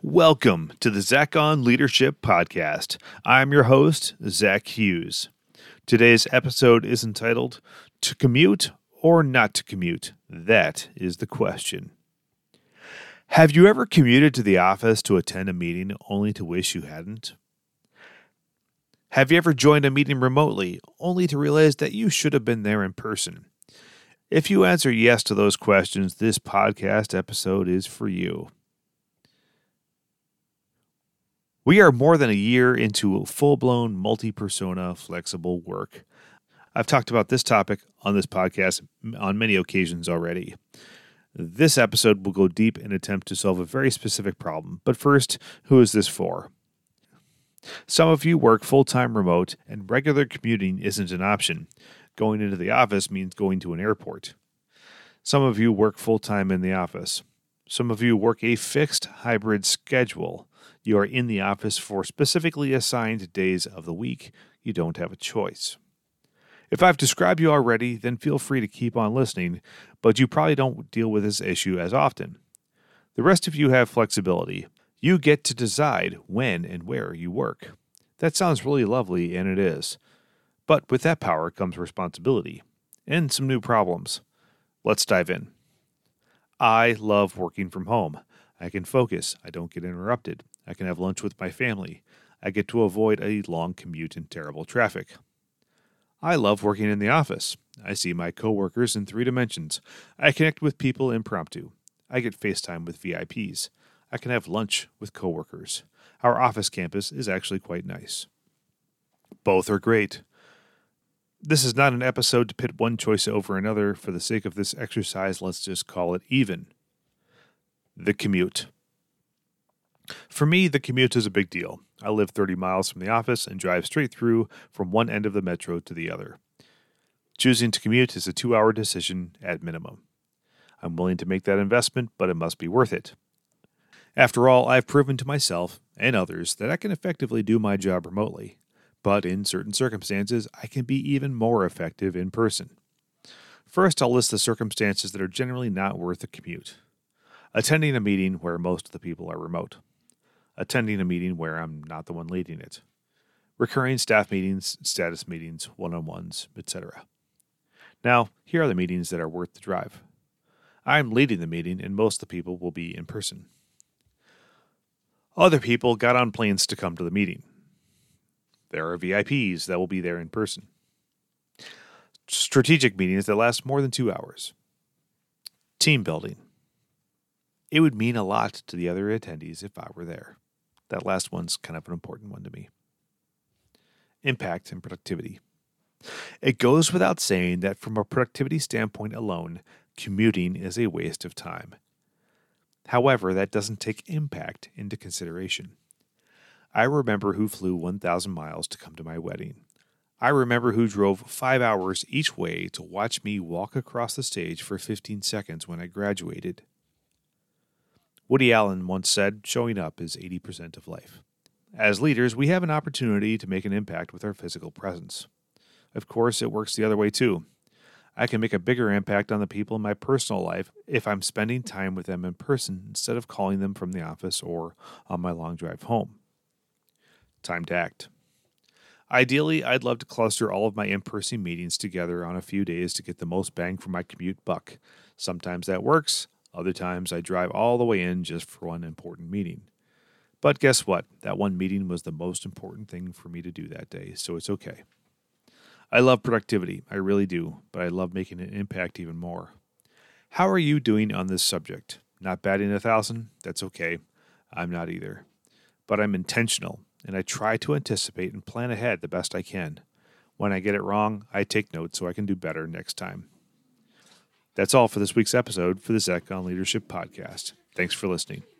Welcome to the Zach on Leadership Podcast. I'm your host, Zach Hughes. Today's episode is entitled To Commute or Not to Commute? That is the question. Have you ever commuted to the office to attend a meeting only to wish you hadn't? Have you ever joined a meeting remotely only to realize that you should have been there in person? If you answer yes to those questions, this podcast episode is for you. We are more than a year into full blown multi persona flexible work. I've talked about this topic on this podcast on many occasions already. This episode will go deep and attempt to solve a very specific problem. But first, who is this for? Some of you work full time remote, and regular commuting isn't an option. Going into the office means going to an airport. Some of you work full time in the office. Some of you work a fixed hybrid schedule. You are in the office for specifically assigned days of the week. You don't have a choice. If I've described you already, then feel free to keep on listening, but you probably don't deal with this issue as often. The rest of you have flexibility. You get to decide when and where you work. That sounds really lovely, and it is. But with that power comes responsibility and some new problems. Let's dive in. I love working from home. I can focus, I don't get interrupted. I can have lunch with my family. I get to avoid a long commute in terrible traffic. I love working in the office. I see my coworkers in three dimensions. I connect with people impromptu. I get FaceTime with VIPs. I can have lunch with coworkers. Our office campus is actually quite nice. Both are great. This is not an episode to pit one choice over another. For the sake of this exercise, let's just call it even. The commute. For me, the commute is a big deal. I live 30 miles from the office and drive straight through from one end of the metro to the other. Choosing to commute is a two hour decision at minimum. I'm willing to make that investment, but it must be worth it. After all, I've proven to myself and others that I can effectively do my job remotely, but in certain circumstances, I can be even more effective in person. First, I'll list the circumstances that are generally not worth a commute. Attending a meeting where most of the people are remote attending a meeting where I'm not the one leading it, recurring staff meetings, status meetings, one on ones, etc. Now, here are the meetings that are worth the drive. I'm leading the meeting, and most of the people will be in person. Other people got on planes to come to the meeting. There are VIPs that will be there in person. Strategic meetings that last more than two hours. Team building. It would mean a lot to the other attendees if I were there. That last one's kind of an important one to me. Impact and productivity. It goes without saying that from a productivity standpoint alone, commuting is a waste of time. However, that doesn't take impact into consideration. I remember who flew 1,000 miles to come to my wedding. I remember who drove five hours each way to watch me walk across the stage for 15 seconds when I graduated. Woody Allen once said, showing up is 80% of life. As leaders, we have an opportunity to make an impact with our physical presence. Of course, it works the other way too. I can make a bigger impact on the people in my personal life if I'm spending time with them in person instead of calling them from the office or on my long drive home. Time to act. Ideally, I'd love to cluster all of my in person meetings together on a few days to get the most bang for my commute buck. Sometimes that works, other times I drive all the way in just for one important meeting. But guess what? That one meeting was the most important thing for me to do that day, so it's okay. I love productivity, I really do, but I love making an impact even more. How are you doing on this subject? Not batting a thousand? That's okay. I'm not either. But I'm intentional, and I try to anticipate and plan ahead the best I can. When I get it wrong, I take notes so I can do better next time. That's all for this week's episode for the Zach on Leadership podcast. Thanks for listening.